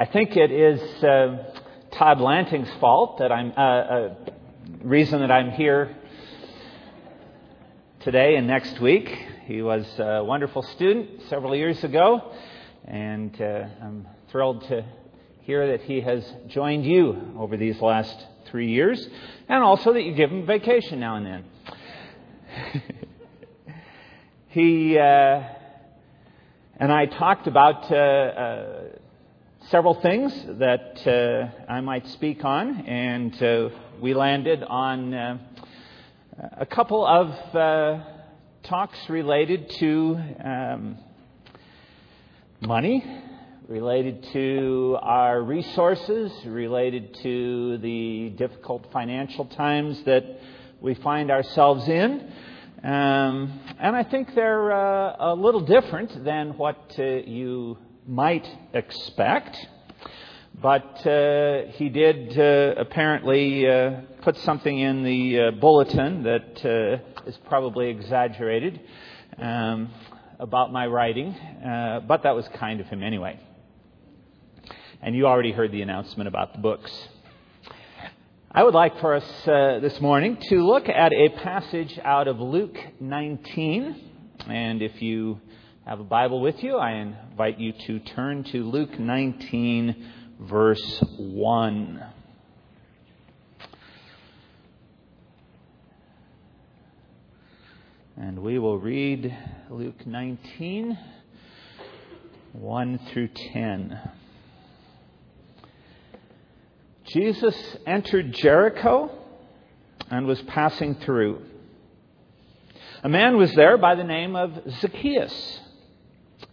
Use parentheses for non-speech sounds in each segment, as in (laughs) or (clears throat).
I think it is uh, Todd Lanting's fault that I'm, uh, uh, reason that I'm here today and next week. He was a wonderful student several years ago, and uh, I'm thrilled to hear that he has joined you over these last three years, and also that you give him vacation now and then. (laughs) he uh, and I talked about uh, uh, several things that uh, I might speak on, and uh, we landed on uh, a couple of uh, talks related to um, money, related to our resources, related to the difficult financial times that we find ourselves in. Um, and I think they're uh, a little different than what uh, you might expect. But uh, he did uh, apparently uh, put something in the uh, bulletin that uh, is probably exaggerated um, about my writing, uh, but that was kind of him anyway. And you already heard the announcement about the books. I would like for us this morning to look at a passage out of Luke 19. And if you have a Bible with you, I invite you to turn to Luke 19, verse 1. And we will read Luke 19, 1 through 10. Jesus entered Jericho and was passing through. A man was there by the name of Zacchaeus.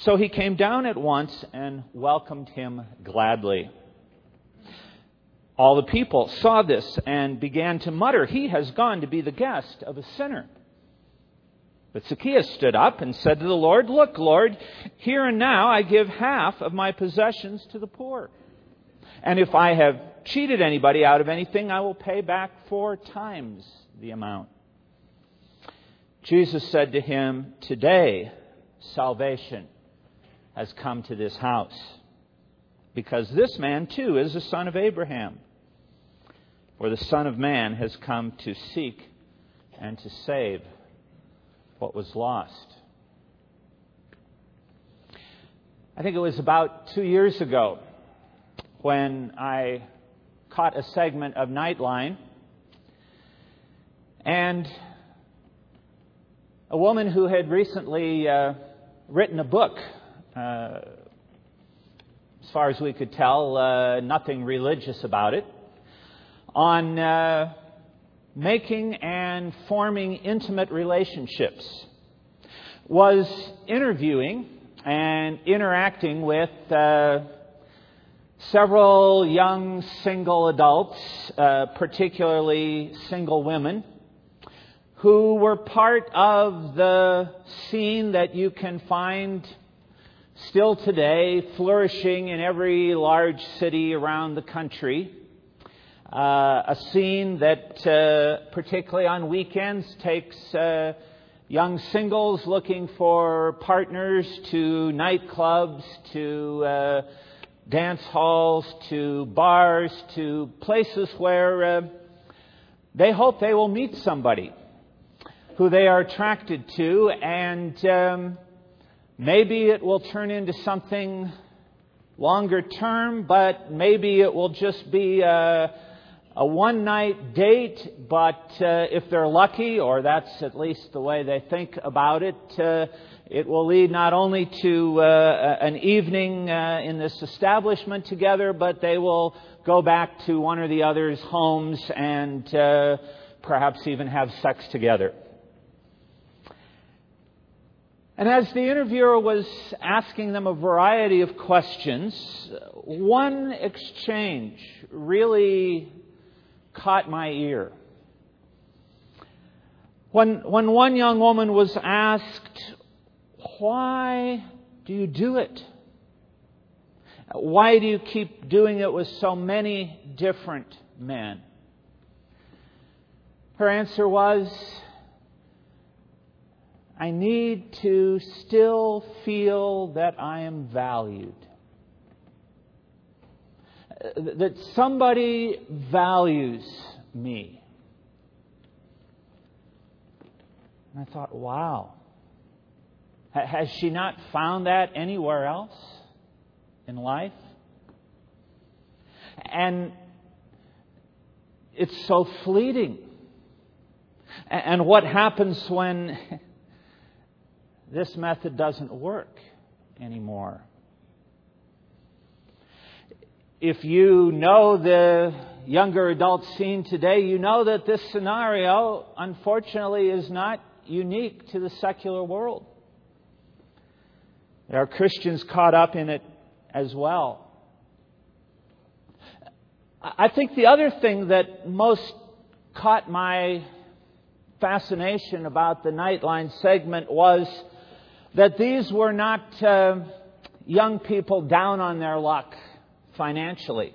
So he came down at once and welcomed him gladly. All the people saw this and began to mutter, He has gone to be the guest of a sinner. But Zacchaeus stood up and said to the Lord, Look, Lord, here and now I give half of my possessions to the poor. And if I have cheated anybody out of anything, I will pay back four times the amount. Jesus said to him, Today salvation has come to this house, because this man too is a son of Abraham. For the Son of Man has come to seek and to save what was lost. I think it was about two years ago when I caught a segment of Nightline, and a woman who had recently uh, written a book, uh, as far as we could tell, uh, nothing religious about it. On uh, making and forming intimate relationships, was interviewing and interacting with uh, several young single adults, uh, particularly single women, who were part of the scene that you can find still today flourishing in every large city around the country. Uh, a scene that, uh, particularly on weekends, takes uh, young singles looking for partners to nightclubs, to uh, dance halls, to bars, to places where uh, they hope they will meet somebody who they are attracted to, and um, maybe it will turn into something longer term, but maybe it will just be a a one night date, but uh, if they're lucky, or that's at least the way they think about it, uh, it will lead not only to uh, an evening uh, in this establishment together, but they will go back to one or the other's homes and uh, perhaps even have sex together. And as the interviewer was asking them a variety of questions, one exchange really caught my ear. When, when one young woman was asked, Why do you do it? Why do you keep doing it with so many different men? Her answer was, I need to still feel that I am valued. That somebody values me. And I thought, wow. Has she not found that anywhere else in life? And it's so fleeting. And what happens when (laughs) this method doesn't work anymore? If you know the younger adult scene today, you know that this scenario, unfortunately, is not unique to the secular world. There are Christians caught up in it as well. I think the other thing that most caught my fascination about the Nightline segment was that these were not uh, young people down on their luck financially.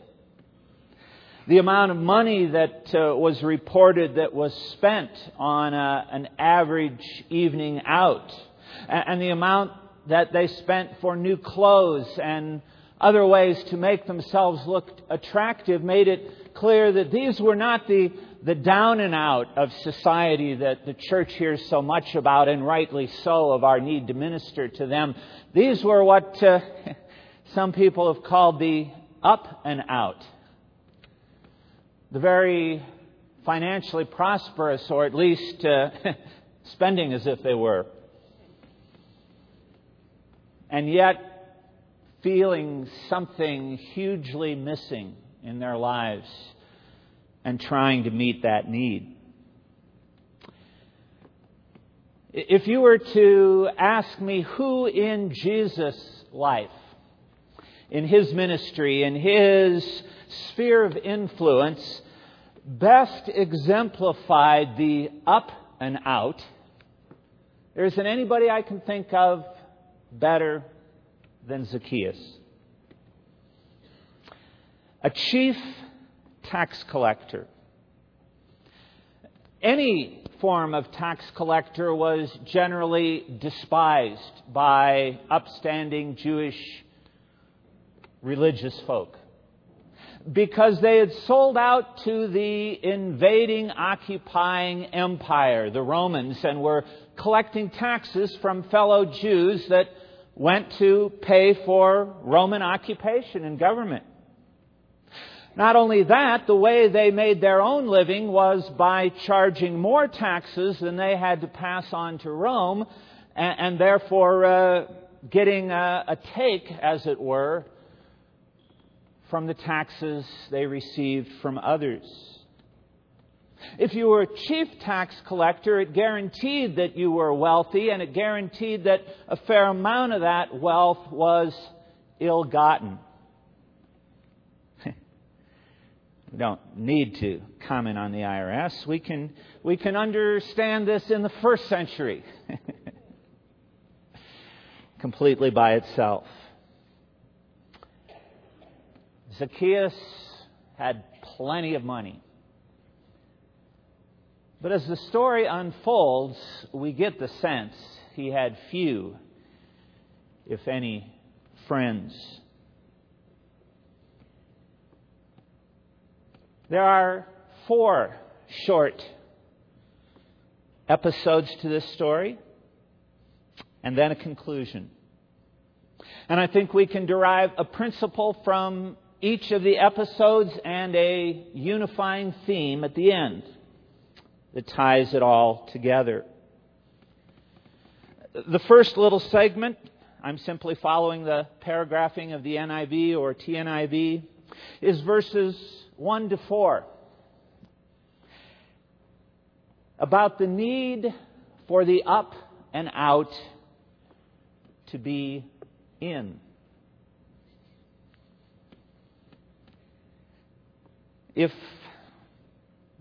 The amount of money that uh, was reported that was spent on a, uh, an average evening out, and, and the amount that they spent for new clothes and other ways to make themselves look attractive made it clear that these were not the, the down and out of society that the church hears so much about, and rightly so, of our need to minister to them. These were what uh, (laughs) some people have called the up and out. The very financially prosperous, or at least uh, (laughs) spending as if they were. And yet, feeling something hugely missing in their lives and trying to meet that need. If you were to ask me who in Jesus' life, in his ministry, in his sphere of influence, best exemplified the up and out, there isn't anybody I can think of better than Zacchaeus. A chief tax collector. Any form of tax collector was generally despised by upstanding Jewish religious folk because they had sold out to the invading, occupying empire, the Romans, and were collecting taxes from fellow Jews that went to pay for Roman occupation and government. Not only that, the way they made their own living was by charging more taxes than they had to pass on to Rome, and, and therefore uh, getting a, a take, as it were, from the taxes they received from others. If you were a chief tax collector, it guaranteed that you were wealthy, and it guaranteed that a fair amount of that wealth was ill gotten. we don't need to comment on the IRS. We can, we can understand this in the first century (laughs) completely by itself. Zacchaeus had plenty of money. But as the story unfolds, we get the sense he had few, if any, friends. There are four short episodes to this story, and then a conclusion. And I think we can derive a principle from each of the episodes and a unifying theme at the end that ties it all together. The first little segment, I'm simply following the paragraphing of the NIV or TNIV, is verses 1 to 4 about the need for the up and out to be in. If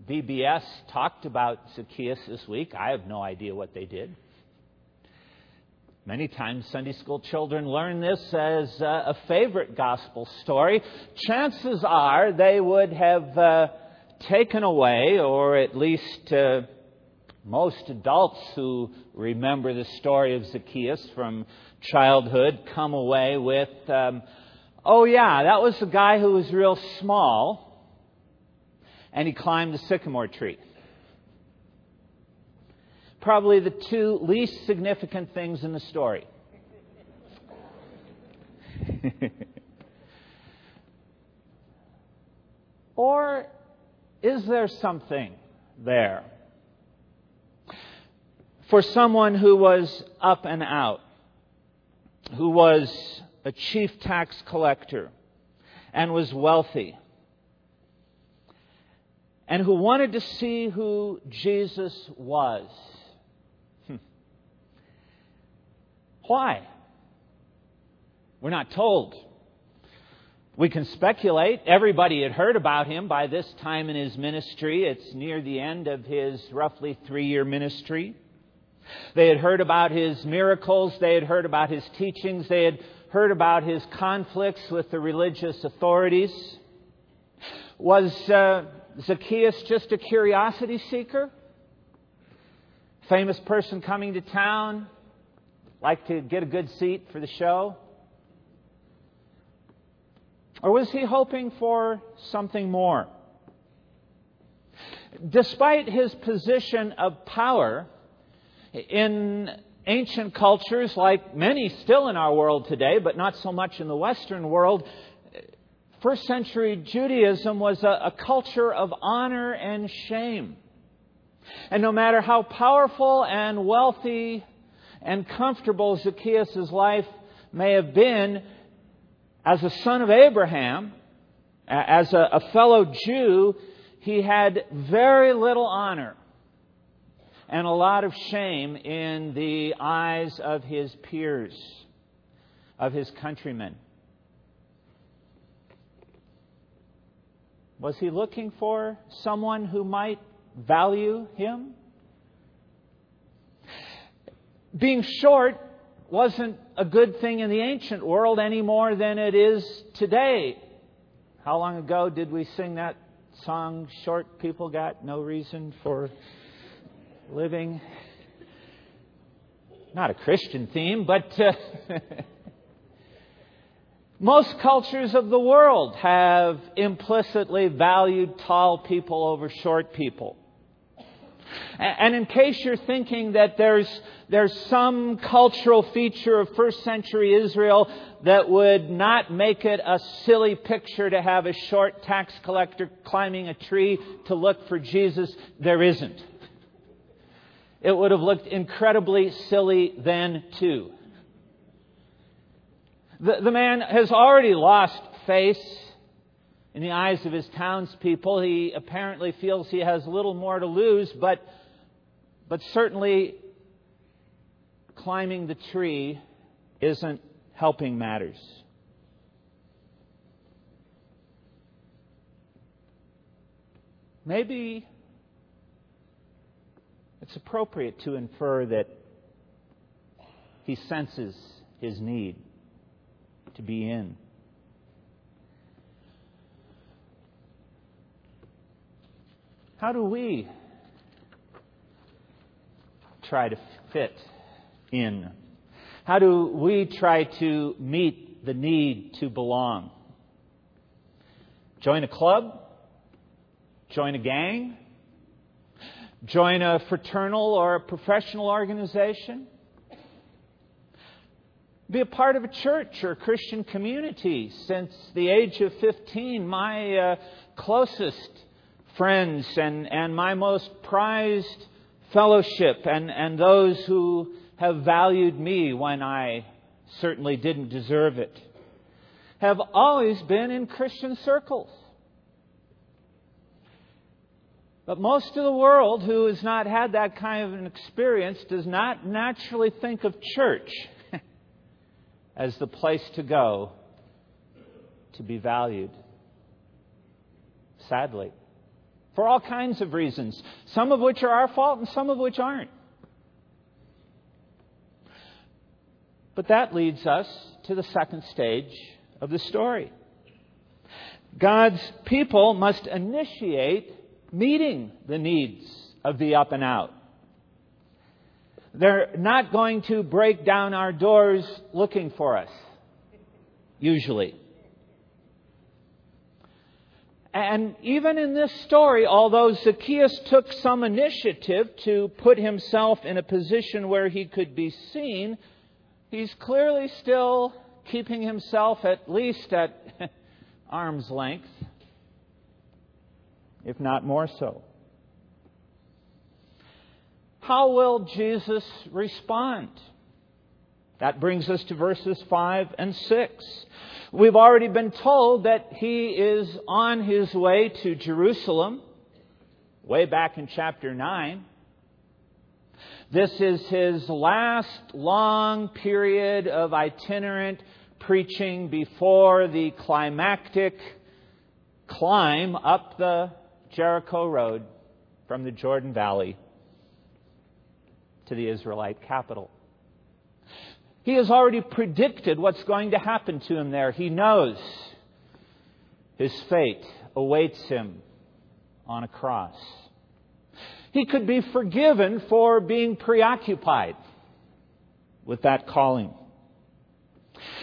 VBS talked about Zacchaeus this week, I have no idea what they did. Many times, Sunday school children learn this as a favorite gospel story. Chances are they would have uh, taken away, or at least uh, most adults who remember the story of Zacchaeus from childhood come away with, um, oh, yeah, that was the guy who was real small, and he climbed the sycamore tree probably the two least significant things in the story. (laughs) or is there something there for someone who was up and out, who was a chief tax collector and was wealthy? and who wanted to see who Jesus was. Why? We're not told. We can speculate. Everybody had heard about him by this time in his ministry. It's near the end of his roughly three year ministry. They had heard about his miracles. They had heard about his teachings. They had heard about his conflicts with the religious authorities. Was uh, Zacchaeus just a curiosity seeker? Famous person coming to town, like to get a good seat for the show? Or was he hoping for something more? Despite his position of power in ancient cultures, like many still in our world today, but not so much in the Western world, first century Judaism was a, a culture of honor and shame. And no matter how powerful and wealthy and comfortable Zacchaeus' life may have been, as a son of Abraham, as a, a fellow Jew, he had very little honor and a lot of shame in the eyes of his peers, of his countrymen. Was he looking for someone who might value him? Being short wasn't a good thing in the ancient world any more than it is today. How long ago did we sing that song, Short People Got No Reason for Living? Not a Christian theme, but uh, (laughs) most cultures of the world have implicitly valued tall people over short people. And in case you're thinking that there's, there's some cultural feature of first century Israel that would not make it a silly picture to have a short tax collector climbing a tree to look for Jesus, there isn't. It would have looked incredibly silly then, too. The, the man has already lost face in the eyes of his townspeople. He apparently feels he has little more to lose, but, but certainly climbing the tree isn't helping matters. Maybe it's appropriate to infer that he senses his need to be in. How do we try to fit in? How do we try to meet the need to belong? Join a club? Join a gang? Join a fraternal or a professional organization? Be a part of a church or a Christian community. Since the age of 15, my uh, closest friends and, and my most prized fellowship and, and those who have valued me when I certainly didn't deserve it have always been in Christian circles. But most of the world who has not had that kind of an experience does not naturally think of church. (laughs) as the place to go to be valued. Sadly. For all kinds of reasons, some of which are our fault and some of which aren't. But that leads us to the second stage of the story. God's people must initiate meeting the needs of the up and out. They're not going to break down our doors looking for us, usually. And even in this story, although Zacchaeus took some initiative to put himself in a position where he could be seen, he's clearly still keeping himself at least at (laughs) arm's length, if not more so. How will Jesus respond? That brings us to verses 5 and 6. We've already been told that he is on his way to Jerusalem, way back in chapter 9. This is his last long period of itinerant preaching before the climactic climb up the Jericho Road from the Jordan Valley to the Israelite capital. He has already predicted what's going to happen to him there. He knows his fate awaits him on a cross. He could be forgiven for being preoccupied with that calling.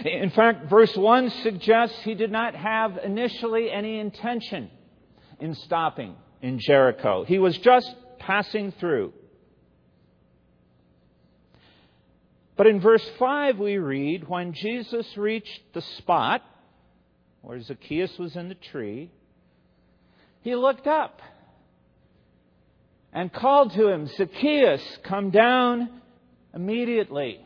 In fact, verse 1 suggests he did not have initially any intention in stopping in Jericho. He was just passing through. But in verse 5, we read when Jesus reached the spot where Zacchaeus was in the tree, he looked up and called to him, Zacchaeus, come down immediately.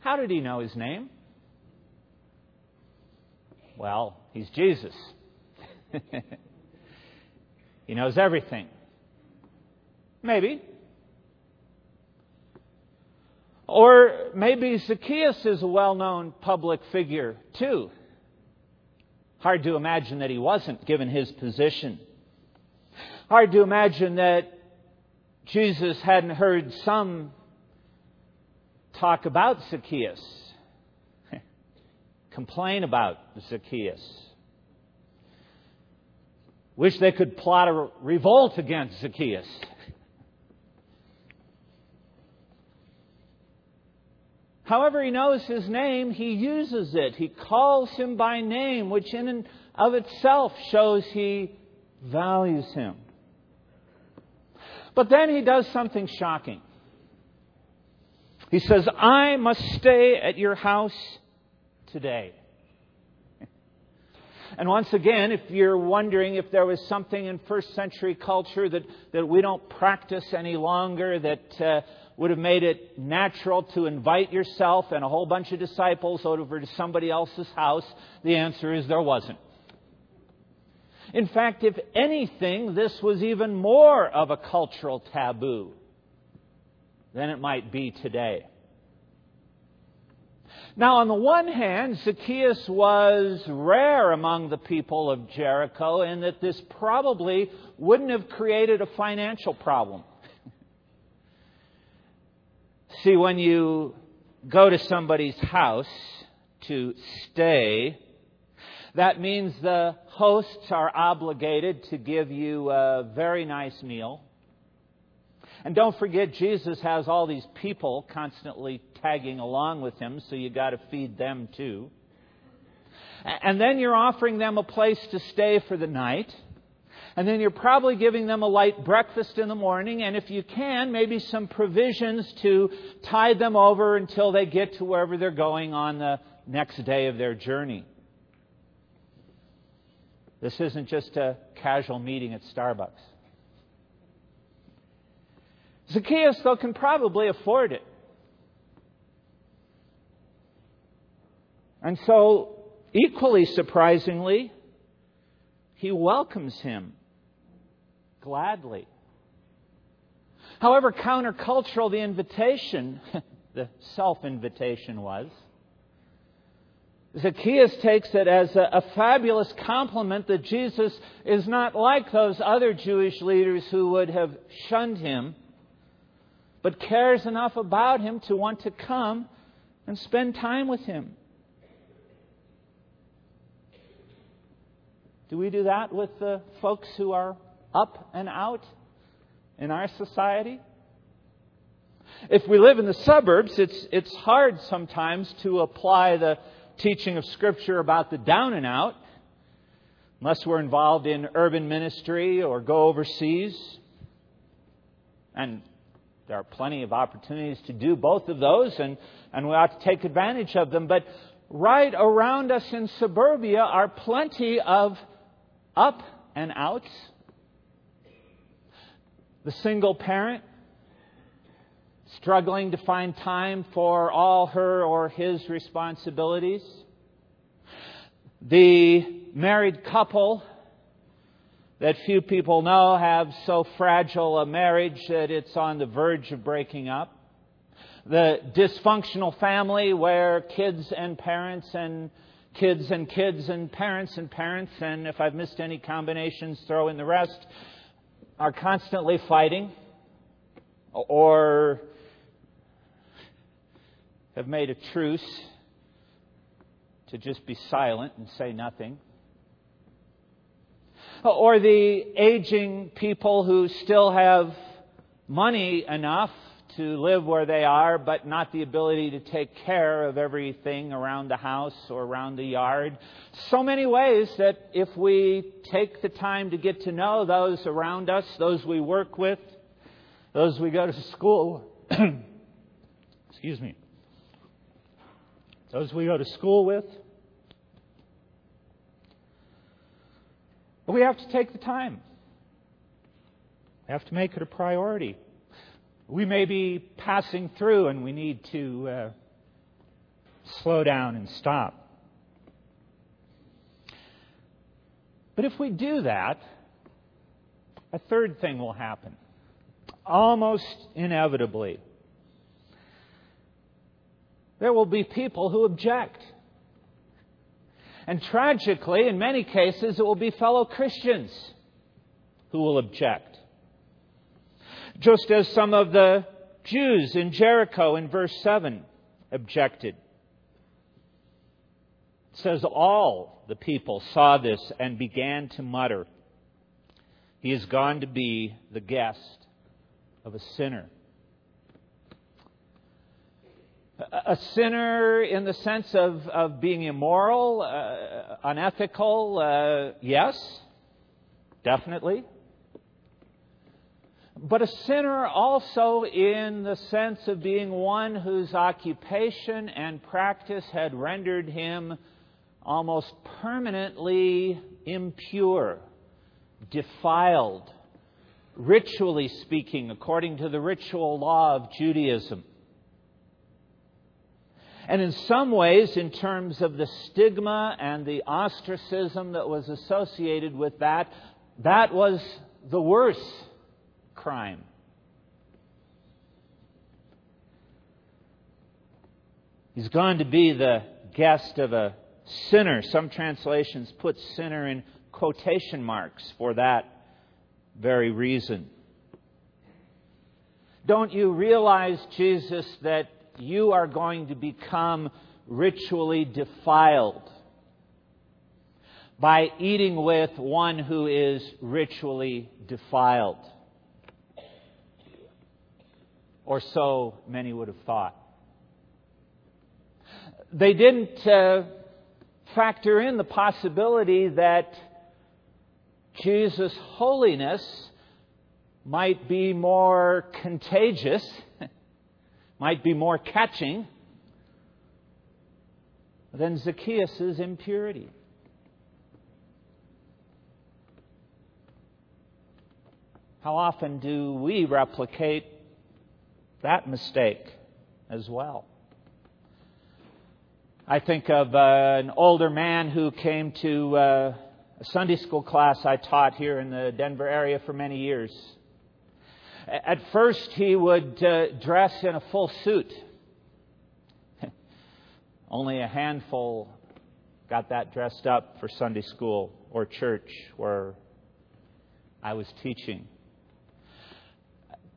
How did he know his name? Well, he's Jesus. (laughs) he knows everything. Maybe. Or maybe Zacchaeus is a well known public figure, too. Hard to imagine that he wasn't, given his position. Hard to imagine that Jesus hadn't heard some talk about Zacchaeus, (laughs) complain about Zacchaeus. Wish they could plot a revolt against Zacchaeus. However, he knows his name, he uses it. He calls him by name, which in and of itself shows he values him. But then he does something shocking. He says, I must stay at your house today. And once again, if you're wondering if there was something in first century culture that, that we don't practice any longer, that uh, would have made it natural to invite yourself and a whole bunch of disciples over to somebody else's house? The answer is there wasn't. In fact, if anything, this was even more of a cultural taboo than it might be today. Now, on the one hand, Zacchaeus was rare among the people of Jericho in that this probably wouldn't have created a financial problem. See, when you go to somebody's house to stay, that means the hosts are obligated to give you a very nice meal. And don't forget, Jesus has all these people constantly tagging along with him, so you got to feed them too. And then you're offering them a place to stay for the night. And then you're probably giving them a light breakfast in the morning, and if you can, maybe some provisions to tide them over until they get to wherever they're going on the next day of their journey. This isn't just a casual meeting at Starbucks. Zacchaeus, though, can probably afford it. And so, equally surprisingly, he welcomes him gladly. However countercultural the invitation, (laughs) the self invitation was. Zacchaeus takes it as a, a, fabulous compliment that Jesus is not like those other Jewish leaders who would have shunned him, but cares enough about him to want to come and spend time with him. Do we do that with the folks who are up and out in our society? If we live in the suburbs, it's, it's hard sometimes to apply the teaching of Scripture about the down and out, unless we're involved in urban ministry or go overseas. And there are plenty of opportunities to do both of those, and, and we ought to take advantage of them. But right around us in suburbia are plenty of up and outs. The single parent struggling to find time for all her or his responsibilities. The married couple that few people know have so fragile a marriage that it's on the verge of breaking up. The dysfunctional family where kids and parents and kids and kids and parents and parents, and if I've missed any combinations, throw in the rest, are constantly fighting or have made a truce to just be silent and say nothing. Or the aging people who still have money enough to live where they are, but not the ability to take care of everything around the house or around the yard. So many ways that if we take the time to get to know those around us, those we work with, those we go to school, (clears throat) excuse me, those we go to school with. But we have to take the time. We have to make it a priority. We may be passing through and we need to uh, slow down and stop. But if we do that, a third thing will happen. Almost inevitably there will be people who object. And tragically, in many cases, it will be fellow Christians who will object. Just as some of the Jews in Jericho in verse 7 objected. It says, All the people saw this and began to mutter, He has gone to be the guest of a sinner a sinner in the sense of, of being immoral, uh, unethical? Uh, yes, definitely. But a sinner also in the sense of being one whose occupation and practice had rendered him almost permanently impure, defiled, ritually speaking, according to the ritual law of Judaism. And in some ways, in terms of the stigma and the ostracism that was associated with that, that was the worst crime. He's gone to be the guest of a sinner. Some translations put sinner in quotation marks for that very reason. Don't you realize, Jesus, that you are going to become ritually defiled by eating with one who is ritually defiled. Or so many would have thought. They didn't uh, factor in the possibility that Jesus' holiness might be more contagious (laughs) might be more catching than Zacchaeus' impurity. How often do we replicate that mistake as well? I think of uh, an older man who came to uh, a Sunday school class I taught here in the Denver area for many years. At first, he would uh, dress in a full suit, (laughs) Only a handful got that dressed up for Sunday school or church where I was teaching.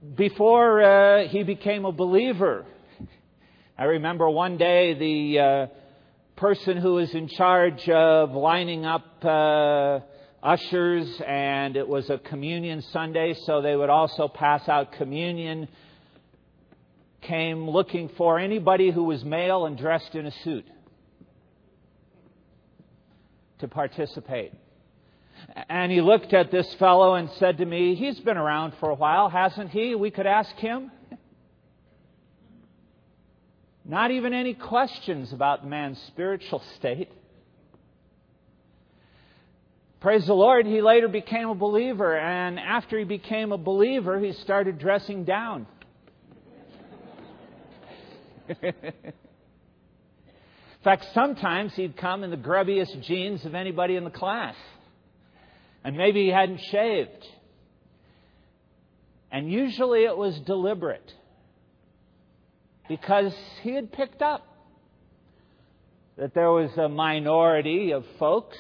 Before uh, he became a believer, I remember one day the uh, person who was in charge of lining up uh, ushers, and it was a communion Sunday, so they would also pass out communion, came looking for anybody who was male and dressed in a suit to participate. And he looked at this fellow and said to me, He's been around for a while, hasn't he? We could ask him. Not even any questions about the man's spiritual state. Praise the Lord, he later became a believer, and after he became a believer, he started dressing down. (laughs) In fact, sometimes he'd come in the grubbiest jeans of anybody in the class. And maybe he hadn't shaved. And usually it was deliberate because he had picked up that there was a minority of folks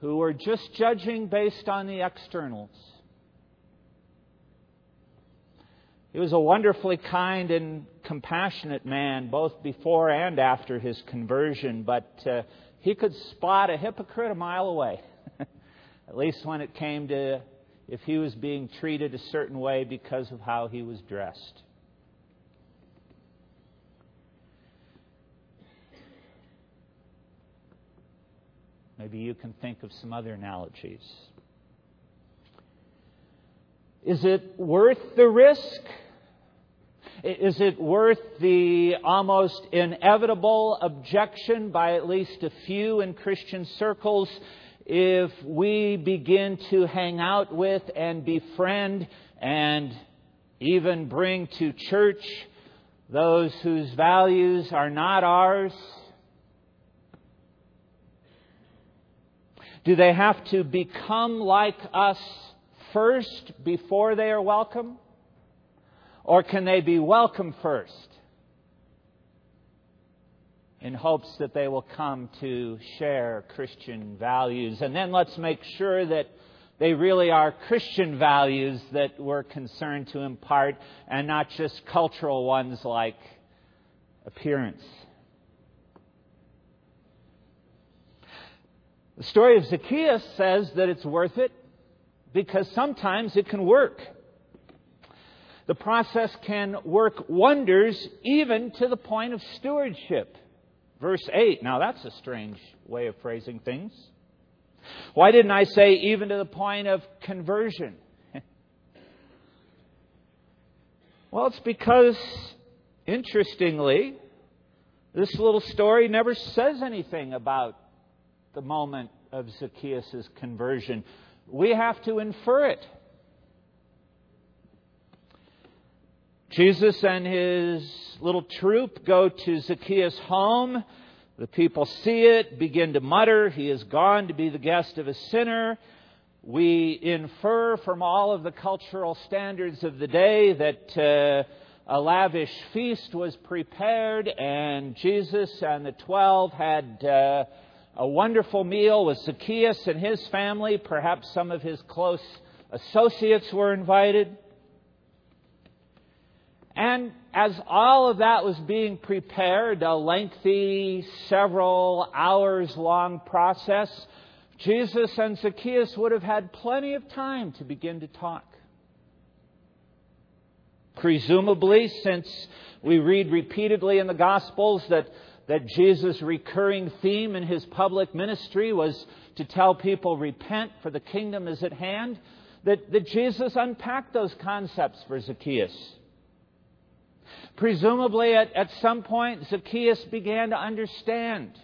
who were just judging based on the externals. He was a wonderfully kind and compassionate man, both before and after his conversion, but uh, he could spot a hypocrite a mile away, (laughs) at least when it came to if he was being treated a certain way because of how he was dressed. Maybe you can think of some other analogies. Is it worth the risk? Is it worth the almost inevitable objection by at least a few in Christian circles if we begin to hang out with and befriend and even bring to church those whose values are not ours? Do they have to become like us first before they are welcome? Or can they be welcome first in hopes that they will come to share Christian values? And then let's make sure that they really are Christian values that we're concerned to impart and not just cultural ones like appearance. The story of Zacchaeus says that it's worth it because sometimes it can work. The process can work wonders even to the point of stewardship. Verse 8. Now that's a strange way of phrasing things. Why didn't I say even to the point of conversion? (laughs) well, it's because, interestingly, this little story never says anything about the moment of Zacchaeus' conversion. We have to infer it. Jesus and his little troop go to Zacchaeus' home. The people see it, begin to mutter, He is gone to be the guest of a sinner. We infer from all of the cultural standards of the day that uh, a lavish feast was prepared, and Jesus and the twelve had. Uh, a wonderful meal with Zacchaeus and his family. Perhaps some of his close associates were invited. And as all of that was being prepared, a lengthy, several hours long process, Jesus and Zacchaeus would have had plenty of time to begin to talk. Presumably, since we read repeatedly in the Gospels that that Jesus' recurring theme in his public ministry was to tell people, repent, for the kingdom is at hand, that, that Jesus unpacked those concepts for Zacchaeus. Presumably, at, at some point, Zacchaeus began to understand,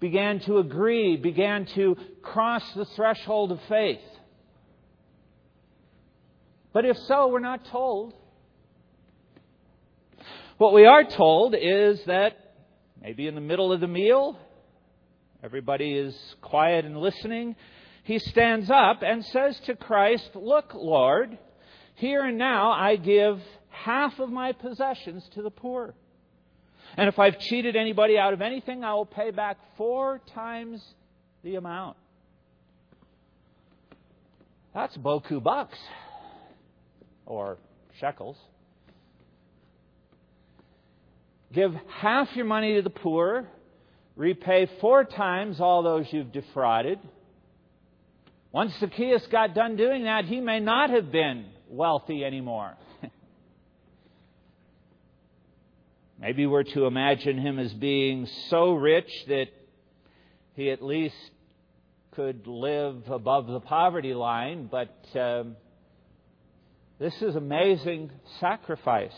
began to agree, began to cross the threshold of faith. But if so, we're not told. What we are told is that Maybe in the middle of the meal, everybody is quiet and listening. He stands up and says to Christ, Look, Lord, here and now I give half of my possessions to the poor. And if I've cheated anybody out of anything, I will pay back four times the amount. That's boku bucks or shekels. Give half your money to the poor, repay four times all those you've defrauded. Once Zacchaeus got done doing that, he may not have been wealthy anymore. Maybe we're to imagine him as being so rich that he at least could live above the poverty line, but um, this is amazing sacrifice.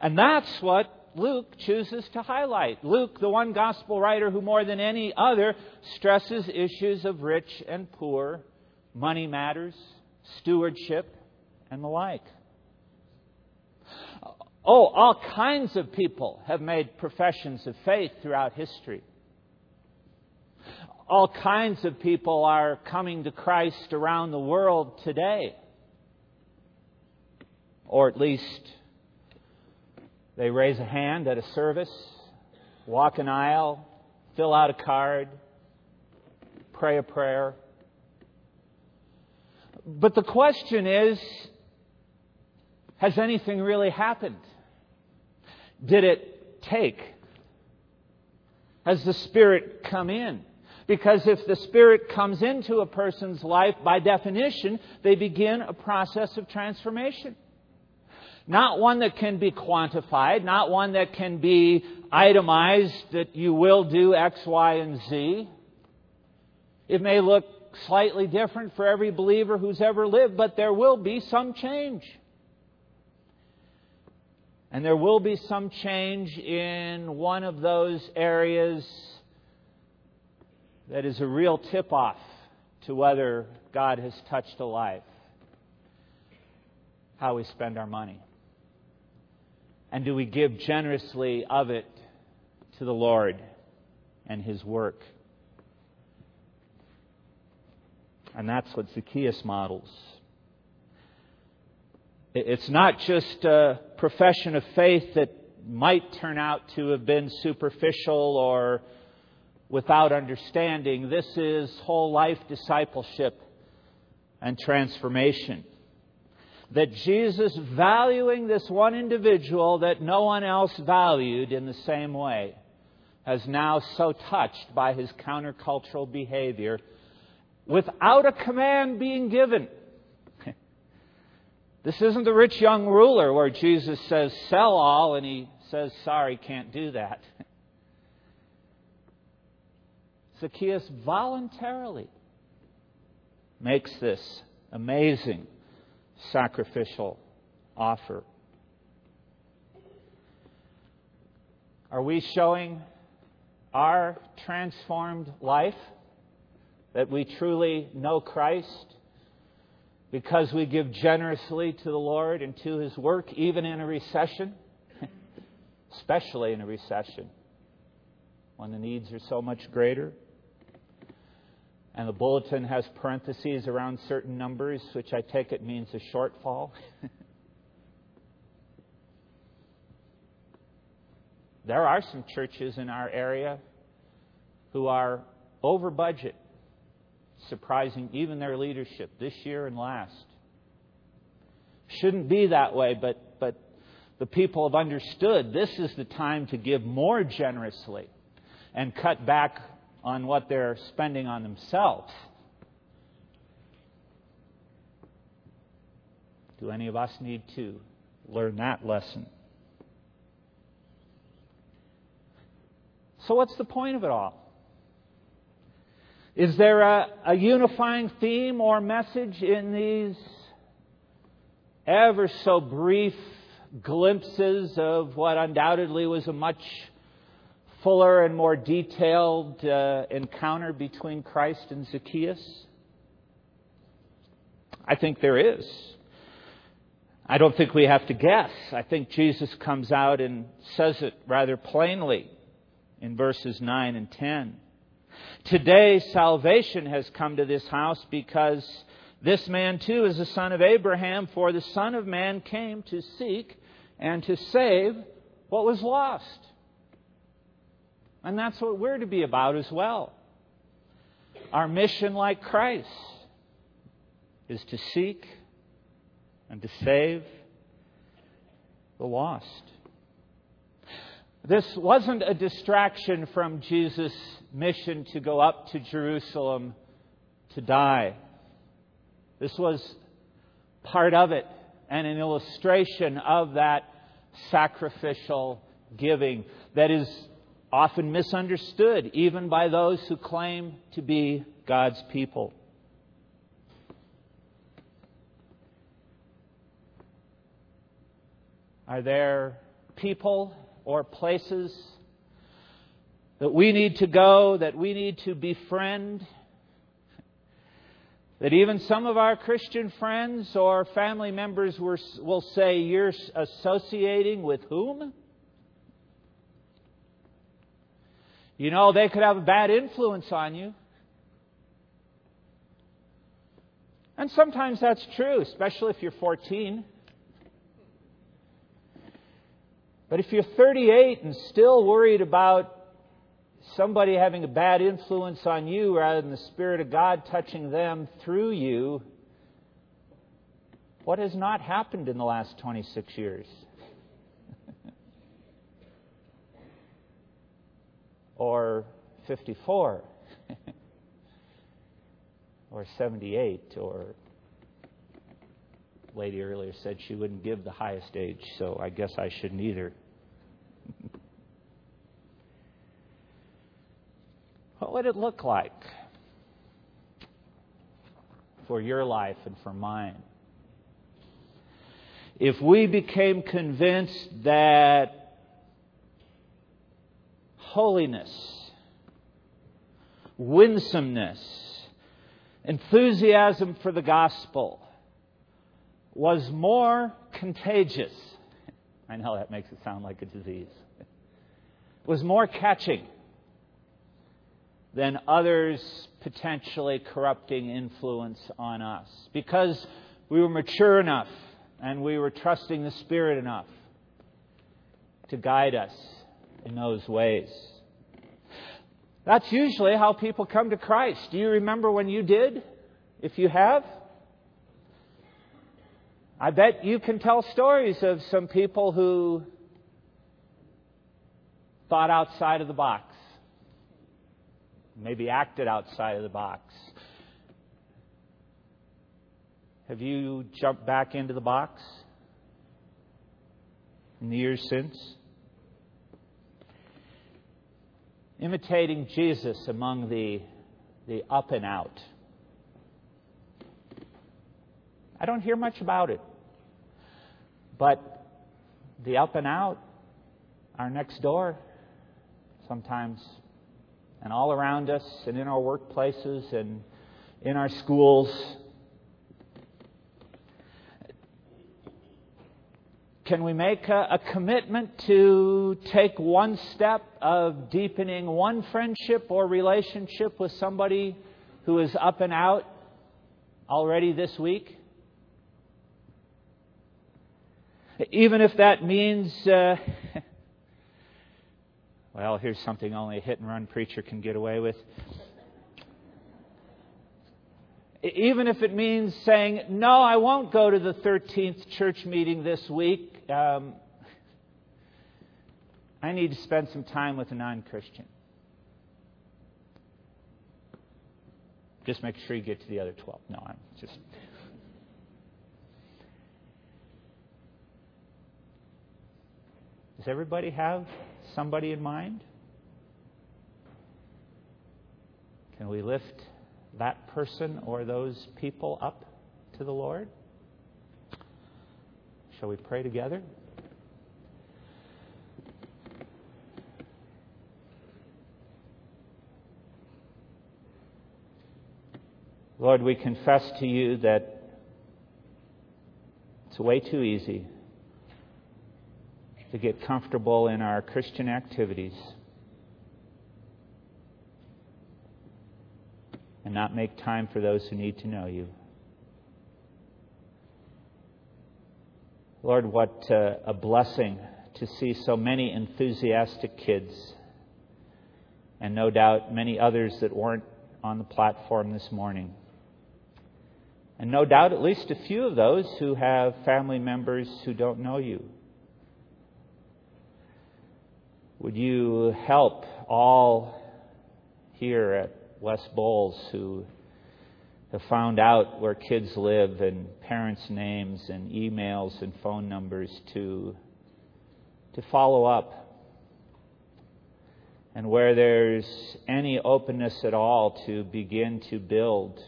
And that's what Luke chooses to highlight. Luke, the one gospel writer who more than any other stresses issues of rich and poor, money matters, stewardship, and the like. Oh, all kinds of people have made professions of faith throughout history. All kinds of people are coming to Christ around the world today. Or at least they raise a hand at a service, walk an aisle, fill out a card, pray a prayer. But the question is has anything really happened? Did it take? Has the Spirit come in? Because if the Spirit comes into a person's life, by definition, they begin a process of transformation. Not one that can be quantified, not one that can be itemized that you will do X, Y, and Z. It may look slightly different for every believer who's ever lived, but there will be some change. And there will be some change in one of those areas that is a real tip off to whether God has touched a life. How we spend our money. And do we give generously of it to the Lord and His work? And that's what Zacchaeus models. It's not just a profession of faith that might turn out to have been superficial or without understanding. This is whole life discipleship and transformation. That Jesus, valuing this one individual that no one else valued in the same way, has now so touched by his countercultural behavior without a command being given this isn't the rich young ruler where Jesus says, sell all, and he says, sorry, can't do that. (laughs) Zacchaeus voluntarily makes this amazing sacrificial offer. Are we showing our transformed life that we truly know Christ? Because we give generously to the Lord and to His work, even in a recession, (laughs) especially in a recession when the needs are so much greater. And the bulletin has parentheses around certain numbers, which I take it means a shortfall. (laughs) there are some churches in our area who are over budget surprising even their leadership this year and last. Shouldn't be that way, but, but the people have understood this is the time to give more generously and cut back on what they're spending on themselves. Do any of us need to learn that lesson? So, what's the point of it all? Is there a, a unifying theme or message in these ever so brief glimpses of what undoubtedly was a much fuller and more detailed uh, encounter between Christ and Zacchaeus? I think there is. I don't think we have to guess. I think Jesus comes out and says it rather plainly in verses 9 and 10. Today, salvation has come to this house because this man too is a son of Abraham, for the Son of Man came to seek and to save what was lost. And that's what we're to be about as well. Our mission, like Christ, is to seek and to save the lost. This wasn't a distraction from Jesus' mission to go up to Jerusalem to die. This was part of it and an illustration of that sacrificial giving that is often misunderstood even by those who claim to be God's people. Are there people or places that we need to go, that we need to befriend? That even some of our Christian friends or family members will say, You're associating with whom? You know, they could have a bad influence on you. And sometimes that's true, especially if you're 14. But if you're 38 and still worried about somebody having a bad influence on you rather than the Spirit of God touching them through you, what has not happened in the last 26 years? (laughs) or 54 (laughs) or 78 or lady earlier said she wouldn't give the highest age so i guess i shouldn't either. What would it look like for your life and for mine? If we became convinced that holiness, winsomeness, enthusiasm for the gospel was more contagious. I know that makes it sound like a disease. Was more catching than others' potentially corrupting influence on us because we were mature enough and we were trusting the Spirit enough to guide us in those ways. That's usually how people come to Christ. Do you remember when you did? If you have? I bet you can tell stories of some people who thought outside of the box, maybe acted outside of the box. Have you jumped back into the box in the years since? imitating Jesus among the, the up and out. I don't hear much about it. But the up and out are next door sometimes, and all around us, and in our workplaces, and in our schools. Can we make a, a, commitment to take one step of deepening one friendship or relationship with somebody who is up and out already this week? Even if that means, uh, (laughs) well, here's something only a hit and run preacher can get away with even if it means saying, No, I won't go to the 13th church meeting this week. Um, I need to spend some time with a non Christian. Just make sure you get to the other 12. No, I'm just. Does everybody have somebody in mind? Can we lift that person or those people up to the Lord? Shall we pray together? Lord, we confess to you that it's way too easy to get comfortable in our Christian activities and not make time for those who need to know you. Lord, what uh, a blessing to see so many enthusiastic kids, and no doubt many others that weren't on the platform this morning. And no doubt at least a few of those who have family members who don't know you. Would you help all here at West Bowles who have found out where kids live and parents' names and emails and phone numbers to, to follow up? And where there's any openness at all to begin to build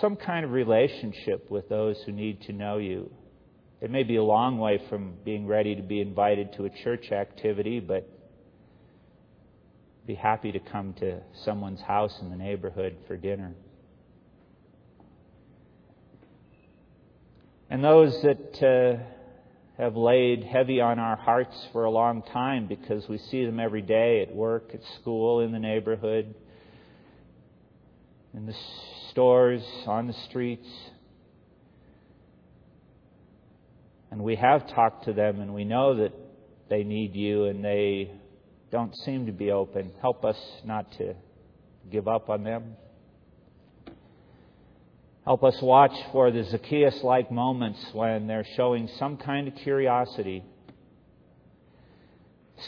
some kind of relationship with those who need to know you. It may be a long way from being ready to be invited to a church activity, but be happy to come to someone's house in the neighborhood for dinner. And those that uh, have laid heavy on our hearts for a long time because we see them every day at work, at school, in the neighborhood, in the stores, on the streets. And we have talked to them and we know that they need you and they don't seem to be open. Help us not to give up on them. Help us watch for the Zacchaeus like moments when they're showing some kind of curiosity,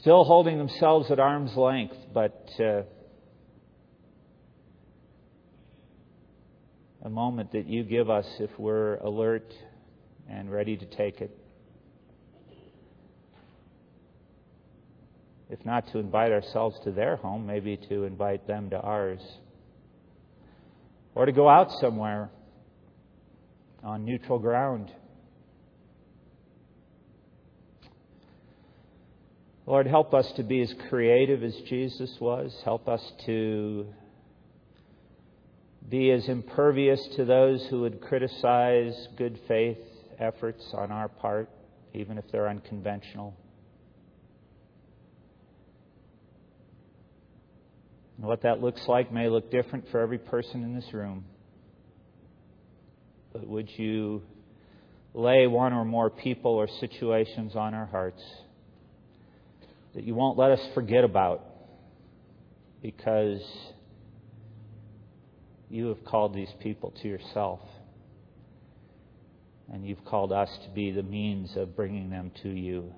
still holding themselves at arm's length, but uh, a moment that you give us if we're alert and ready to take it. If not to invite ourselves to their home, maybe to invite them to ours. Or to go out somewhere on neutral ground. Lord, help us to be as creative as Jesus was. Help us to be as impervious to those who would criticize good faith efforts on our part, even if they're unconventional. And what that looks like may look different for every person in this room. But would you lay one or more people or situations on our hearts that you won't let us forget about because you have called these people to yourself. And you've called us to be the means of bringing them to you,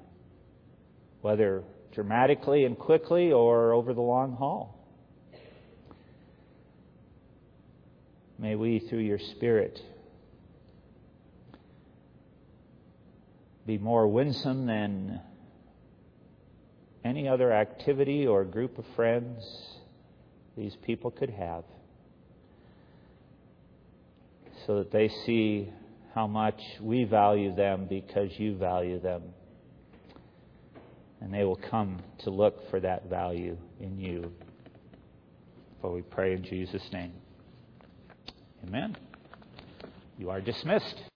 whether dramatically and quickly or over the long haul. May we, through your Spirit, be more winsome than any other activity or group of friends these people could have so that they see how much we value them because you value them. And they will come to look for that value in you. For we pray in Jesus' name. Amen. You are dismissed.